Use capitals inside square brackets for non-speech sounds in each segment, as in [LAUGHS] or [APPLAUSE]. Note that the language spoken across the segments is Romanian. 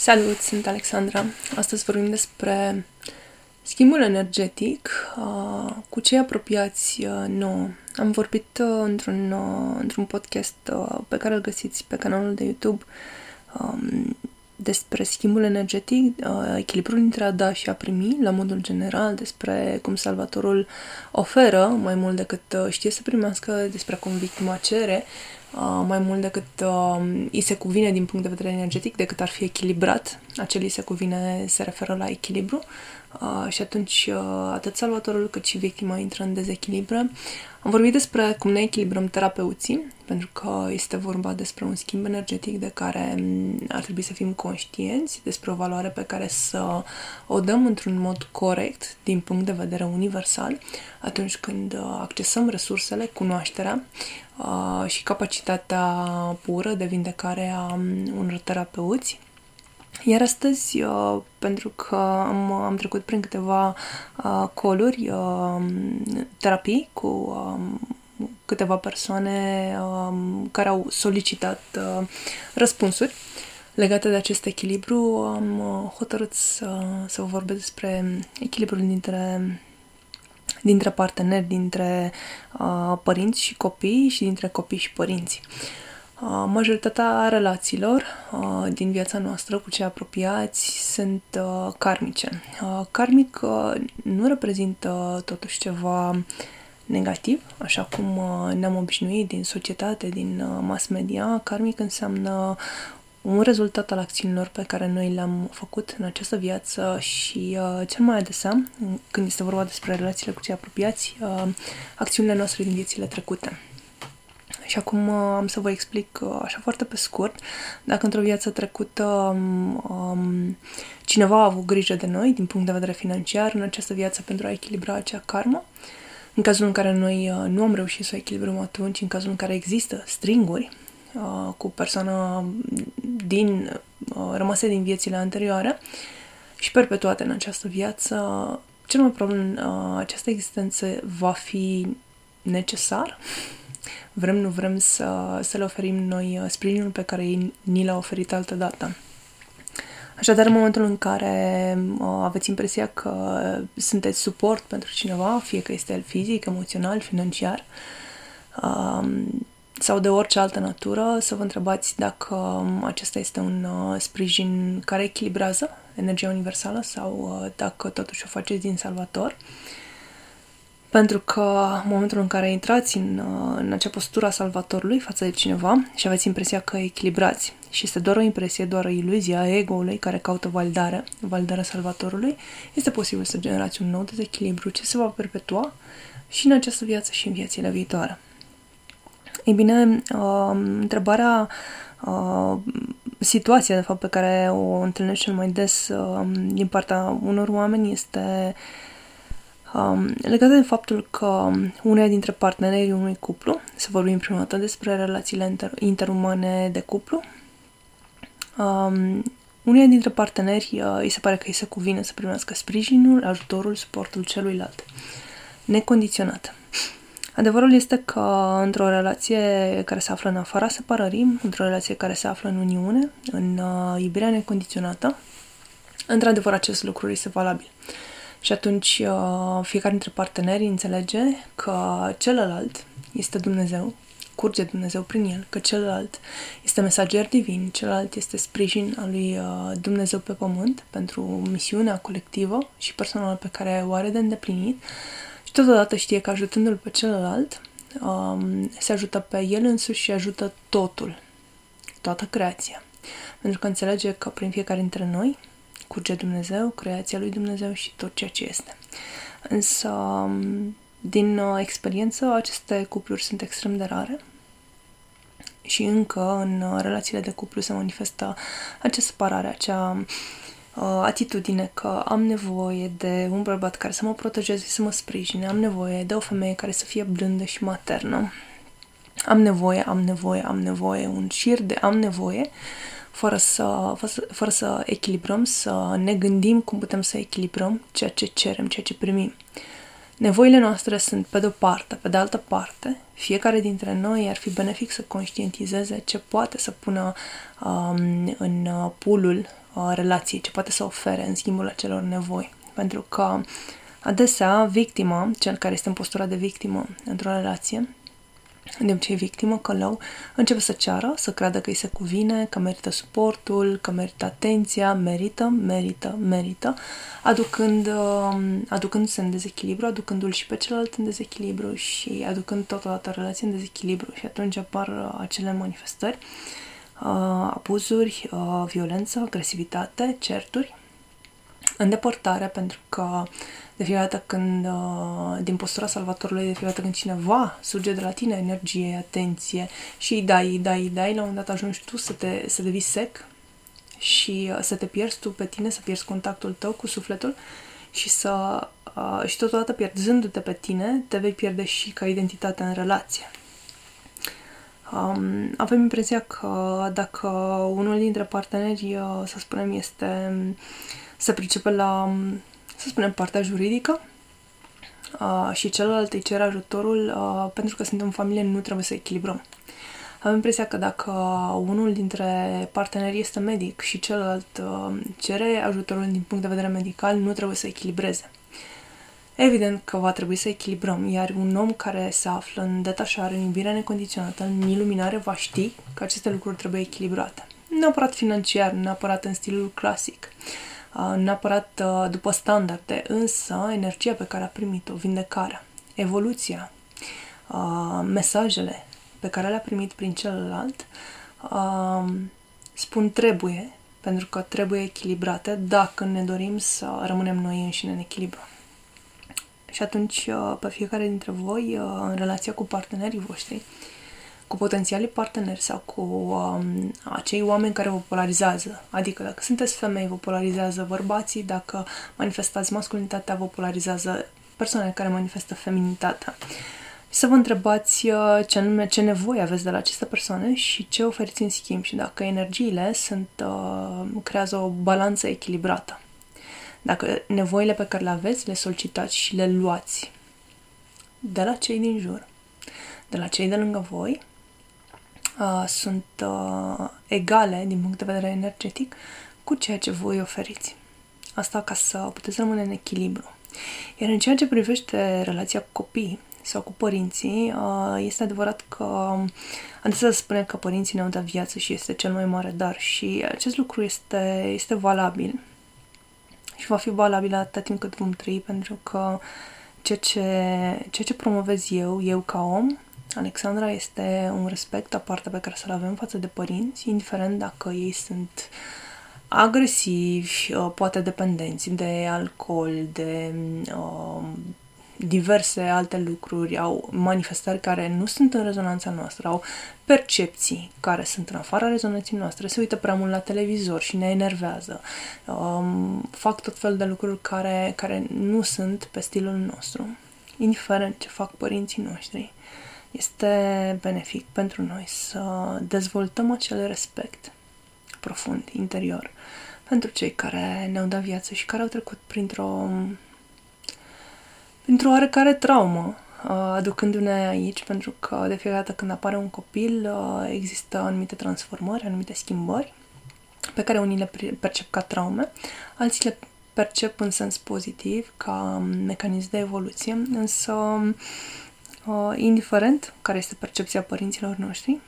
Salut, sunt Alexandra. Astăzi vorbim despre schimbul energetic uh, cu cei apropiați uh, nouă. Am vorbit uh, într-un, uh, într-un podcast uh, pe care îl găsiți pe canalul de YouTube um, despre schimbul energetic, uh, echilibrul între a da și a primi, la modul general, despre cum Salvatorul oferă mai mult decât uh, știe să primească, despre cum victima cere uh, mai mult decât îi se cuvine din punct de vedere energetic, decât ar fi echilibrat. Acel îi se cuvine se referă la echilibru. și atunci atât Salvatorul cât și victima intră în dezechilibră. Am vorbit despre cum ne echilibrăm terapeuții, pentru că este vorba despre un schimb energetic de care mm, ar trebui să fim conștienți, despre o valoare pe care să o dăm într-un mod corect, din punct de vedere universal, atunci când uh, accesăm resursele, cunoașterea uh, și capacitatea pură de vindecare a mm, unor terapeuți. Iar astăzi, uh, pentru că am, am trecut prin câteva uh, coluri, uh, terapii cu uh, câteva persoane uh, care au solicitat uh, răspunsuri legate de acest echilibru, am uh, hotărât să, să vă vorbesc despre echilibrul dintre dintre parteneri, dintre uh, părinți și copii și dintre copii și părinți. Uh, Uh, majoritatea relațiilor uh, din viața noastră cu cei apropiați sunt uh, karmice. Karmic nu reprezintă totuși ceva negativ, așa cum ne-am obișnuit din societate, din mass media. Karmic înseamnă un rezultat al acțiunilor pe care noi le-am făcut în această viață și uh, cel mai adesea, când este vorba despre relațiile cu cei apropiați, uh, acțiunile noastre din viețile trecute. Și acum uh, am să vă explic uh, așa foarte pe scurt, dacă într-o viață trecută um, um, cineva a avut grijă de noi din punct de vedere financiar în această viață pentru a echilibra acea karmă, în cazul în care noi uh, nu am reușit să o echilibrăm atunci, în cazul în care există stringuri uh, cu persoana din, uh, rămase din viețile anterioare și perpetuate în această viață, cel mai probabil uh, această existență va fi necesar vrem, nu vrem să, să le oferim noi uh, sprijinul pe care ei ni l-au oferit altă dată. Așadar, în momentul în care uh, aveți impresia că sunteți suport pentru cineva, fie că este el fizic, emoțional, financiar, uh, sau de orice altă natură, să vă întrebați dacă um, acesta este un uh, sprijin care echilibrează energia universală sau uh, dacă totuși o faceți din salvator. Uh, pentru că în momentul în care intrați în, uh, în acea postură a salvatorului față de cineva și aveți impresia că echilibrați și este doar o impresie, doar o iluzie a ego-ului care caută validare, validarea salvatorului, este posibil să generați un nou dezechilibru ce se va perpetua și în această viață și în viețile viitoare. Ei bine, uh, întrebarea, uh, situația, de fapt, pe care o întâlnesc cel mai des uh, din partea unor oameni este uh, um, legată de faptul că unul dintre partenerii unui cuplu, să vorbim prima dată despre relațiile inter- interumane de cuplu, um, unul dintre parteneri uh, îi se pare că îi se cuvine să primească sprijinul, ajutorul, suportul celuilalt, necondiționat. Adevărul este că într-o relație care se află în afara separării, într-o relație care se află în uniune, în uh, iubirea necondiționată, într-adevăr acest lucru este valabil. Uh, și atunci uh, fiecare dintre parteneri înțelege că celălalt este Dumnezeu, curge Dumnezeu prin el, că celălalt este mesager divin, celălalt este sprijin al lui uh, Dumnezeu pe pământ pentru misiunea colectivă și personală pe care o are de îndeplinit și totodată știe că ajutându-l pe celălalt um, se ajută pe el însuși și ajută totul, toată creația. Pentru că înțelege că prin fiecare dintre noi curge Dumnezeu, creația lui Dumnezeu și tot ceea ce este. Însă, din uh, experiență, aceste cupluri sunt extrem de rare și încă în uh, relațiile de cuplu se manifestă acea separare, acea uh, atitudine că am nevoie de un bărbat care să mă protejeze, să mă sprijine, am nevoie de o femeie care să fie blândă și maternă. Am nevoie, am nevoie, am nevoie, un șir de am nevoie uh, fără să, fără să echilibrăm, să ne gândim cum putem să echilibrăm ceea ce cerem, ceea ce primim. Nevoile noastre sunt pe de-o parte, pe de altă parte, fiecare dintre noi ar fi benefic să conștientizeze ce poate să pună um, în uh, pulul uh, relației, ce poate să ofere în schimbul acelor nevoi. Pentru că adesea victima, cel care este în postura de victimă într-o relație, de obicei victimă, călău, începe să ceară, să creadă că îi se cuvine, că merită suportul, că merită atenția, merită, merită, merită, aducând, um, aducându-se în dezechilibru, aducându-l și pe celălalt în dezechilibru și aducând totodată relația în dezechilibru și atunci apar uh, acele manifestări, uh, abuzuri, uh, violență, agresivitate, certuri, îndepărtare, pentru că de fiecare dată când, uh, din postura salvatorului, de fiecare dată când cineva surge de la tine energie, atenție și îi dai, îi dai, îi dai, la un moment dat ajungi tu să, te, să devii sec și uh, să te pierzi tu pe tine, să pierzi contactul tău cu sufletul și să uh, și totodată pierzându-te pe tine, te vei pierde și ca identitate în relație. Um, avem impresia că dacă unul dintre parteneri, să spunem, este se pricepe la să spunem, partea juridică uh, și celălalt îi cere ajutorul uh, pentru că suntem în familie, nu trebuie să echilibrăm. Am impresia că dacă unul dintre parteneri este medic și celălalt uh, cere ajutorul din punct de vedere medical, nu trebuie să echilibreze. Evident că va trebui să echilibrăm, iar un om care se află în detașare, în iubire necondiționată, în iluminare, va ști că aceste lucruri trebuie echilibrate. Nu neapărat financiar, nu neapărat în stilul clasic, neapărat după standarde, însă energia pe care a primit-o, vindecarea, evoluția, mesajele pe care le-a primit prin celălalt, spun trebuie, pentru că trebuie echilibrate dacă ne dorim să rămânem noi înșine în echilibru. Și atunci, pe fiecare dintre voi, în relația cu partenerii voștri, cu potențialii parteneri sau cu um, acei oameni care vă polarizează. Adică dacă sunteți femei, vă polarizează bărbații, dacă manifestați masculinitatea, vă polarizează persoanele care manifestă feminitatea. Să vă întrebați uh, ce anume, ce nevoie aveți de la aceste persoane și ce oferiți în schimb și dacă energiile sunt, uh, creează o balanță echilibrată. Dacă nevoile pe care le aveți le solicitați și le luați de la cei din jur, de la cei de lângă voi, uh, sunt uh, egale din punct de vedere energetic cu ceea ce voi oferiți. Asta ca să puteți rămâne în echilibru. Iar în ceea ce privește relația cu copii sau cu părinții, uh, este adevărat că adesea se spune că părinții ne-au dat viață și este cel mai mare dar și acest lucru este, este valabil și va fi valabil atât timp cât vom trăi pentru că ceea ce, ceea ce promovez eu, eu ca om, Alexandra este un respect aparte pe care să-l avem față de părinți, indiferent dacă ei sunt agresivi, uh, poate dependenți de alcool, de uh, diverse alte lucruri, au manifestări care nu sunt în rezonanța noastră, au percepții care sunt în afara rezonanței noastre, se uită prea mult la televizor și ne enervează, um, fac tot fel de lucruri care, care nu sunt pe stilul nostru, indiferent ce fac părinții noștri este benefic pentru noi să dezvoltăm acel respect profund, interior, pentru cei care ne-au dat viață și care au trecut printr-o printr-o oarecare traumă, uh, aducându-ne aici, pentru că de fiecare dată când apare un copil uh, există anumite transformări, anumite schimbări pe care unii le percep ca traume, alții le percep în sens pozitiv, ca mecanism de evoluție, însă uh, indiferent care este percepția părinților noștri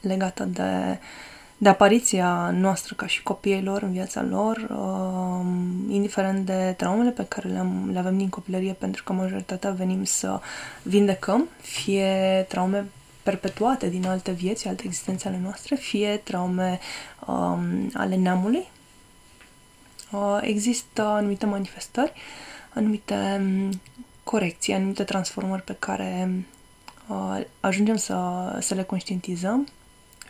legată de, de apariția noastră ca și copiilor în viața lor, uh, indiferent de traumele pe care le, le avem din copilărie, pentru că majoritatea venim să vindecăm, fie traume perpetuate din alte vieți, alte existențe ale noastre, fie traume um, ale neamului. Uh, există anumite manifestări, anumite corecții, anumite transformări pe care uh, ajungem să, să le conștientizăm,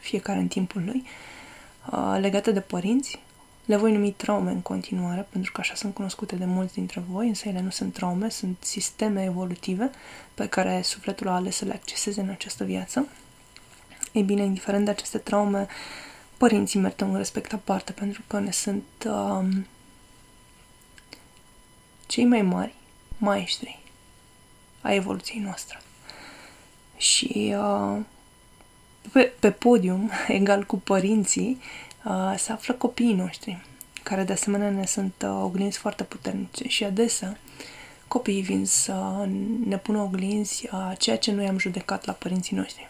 fiecare în timpul lui, uh, legate de părinți. Le voi numi traume în continuare, pentru că așa sunt cunoscute de mulți dintre voi, însă ele nu sunt traume, sunt sisteme evolutive pe care sufletul a ales să le acceseze în această viață. Ei bine, indiferent de aceste traume, părinții merg un respect aparte, pentru că ne sunt uh, cei mai mari maestri a evoluției noastre. Și uh, pe, pe podium, [LAUGHS] egal cu părinții, uh, se află copiii noștri, care de asemenea ne sunt uh, oglinzi foarte puternice și adesea copiii vin să ne pună oglinzi a ceea ce noi am judecat la părinții noștri.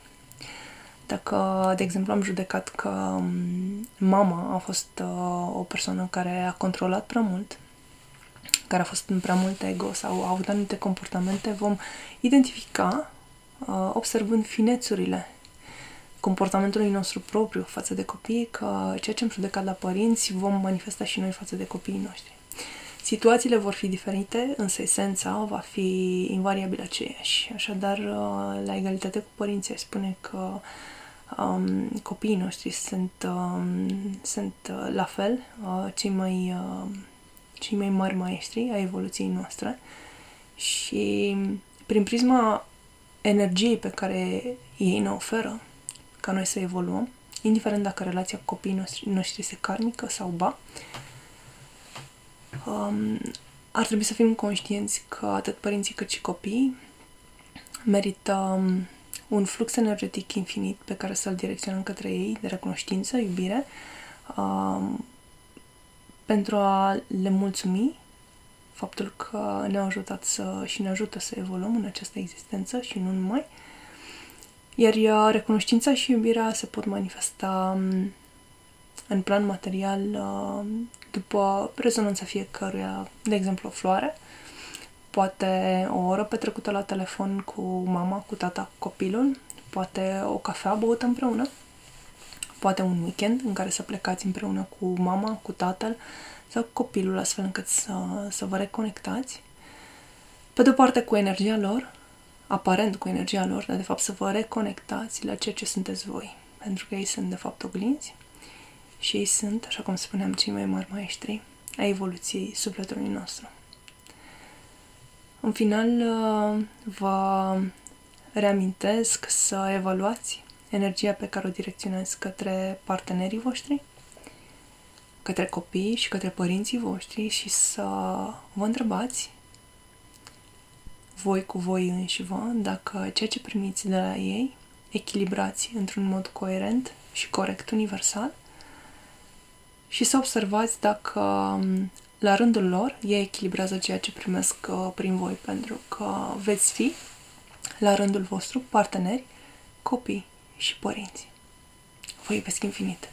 Dacă, de exemplu, am judecat că um, mama a fost uh, o persoană care a controlat prea mult, care a fost în prea mult ego sau a avut anumite comportamente, vom identifica, uh, observând finețurile comportamentului nostru propriu față de copii, că ceea ce am judecat la părinți vom manifesta și noi față de copiii noștri. Situațiile vor fi diferite, însă esența va fi invariabil aceeași. Așadar, uh, la egalitate cu părinții, spune că um, copiii noștri sunt, um, sunt uh, la fel, uh, cei, mai, uh, cei mai mari maestri a evoluției noastre și prin prisma energiei pe care ei ne oferă ca noi să evoluăm, indiferent dacă relația cu copiii noștri, noștri este karmică sau ba, um, ar trebui să fim conștienți că atât părinții cât și copiii merită um, un flux energetic infinit pe care să-l direcționăm către ei, de recunoștință, iubire, um, pentru a le mulțumi faptul că ne-au ajutat să, și ne ajută să evoluăm în această existență și nu numai. Iar uh, recunoștința și iubirea se pot manifesta um, în plan material uh, după rezonanța fiecăruia, de exemplu o floare, poate o oră petrecută la telefon cu mama, cu tata, cu copilul, poate o cafea băută împreună, poate un weekend în care să plecați împreună cu mama, cu tatăl sau cu copilul, astfel încât să, să vă reconectați. Pe de o parte cu energia lor, aparent cu energia lor, dar de fapt să vă reconectați la ceea ce sunteți voi, pentru că ei sunt de fapt oglinzi și ei sunt, așa cum spuneam, cei mai mari maestri a evoluției sufletului nostru. În final, uh, vă reamintesc să evaluați energia pe care o direcționați către partenerii voștri, către copii și către părinții voștri și să vă întrebați voi cu voi înși vă dacă ceea ce primiți de la ei echilibrați într-un mod coerent și corect universal și să observați dacă um, la rândul lor ei echilibrează ceea ce primesc uh, prin voi, pentru că veți fi la rândul vostru parteneri, copii și părinți. Vă iubesc infinit!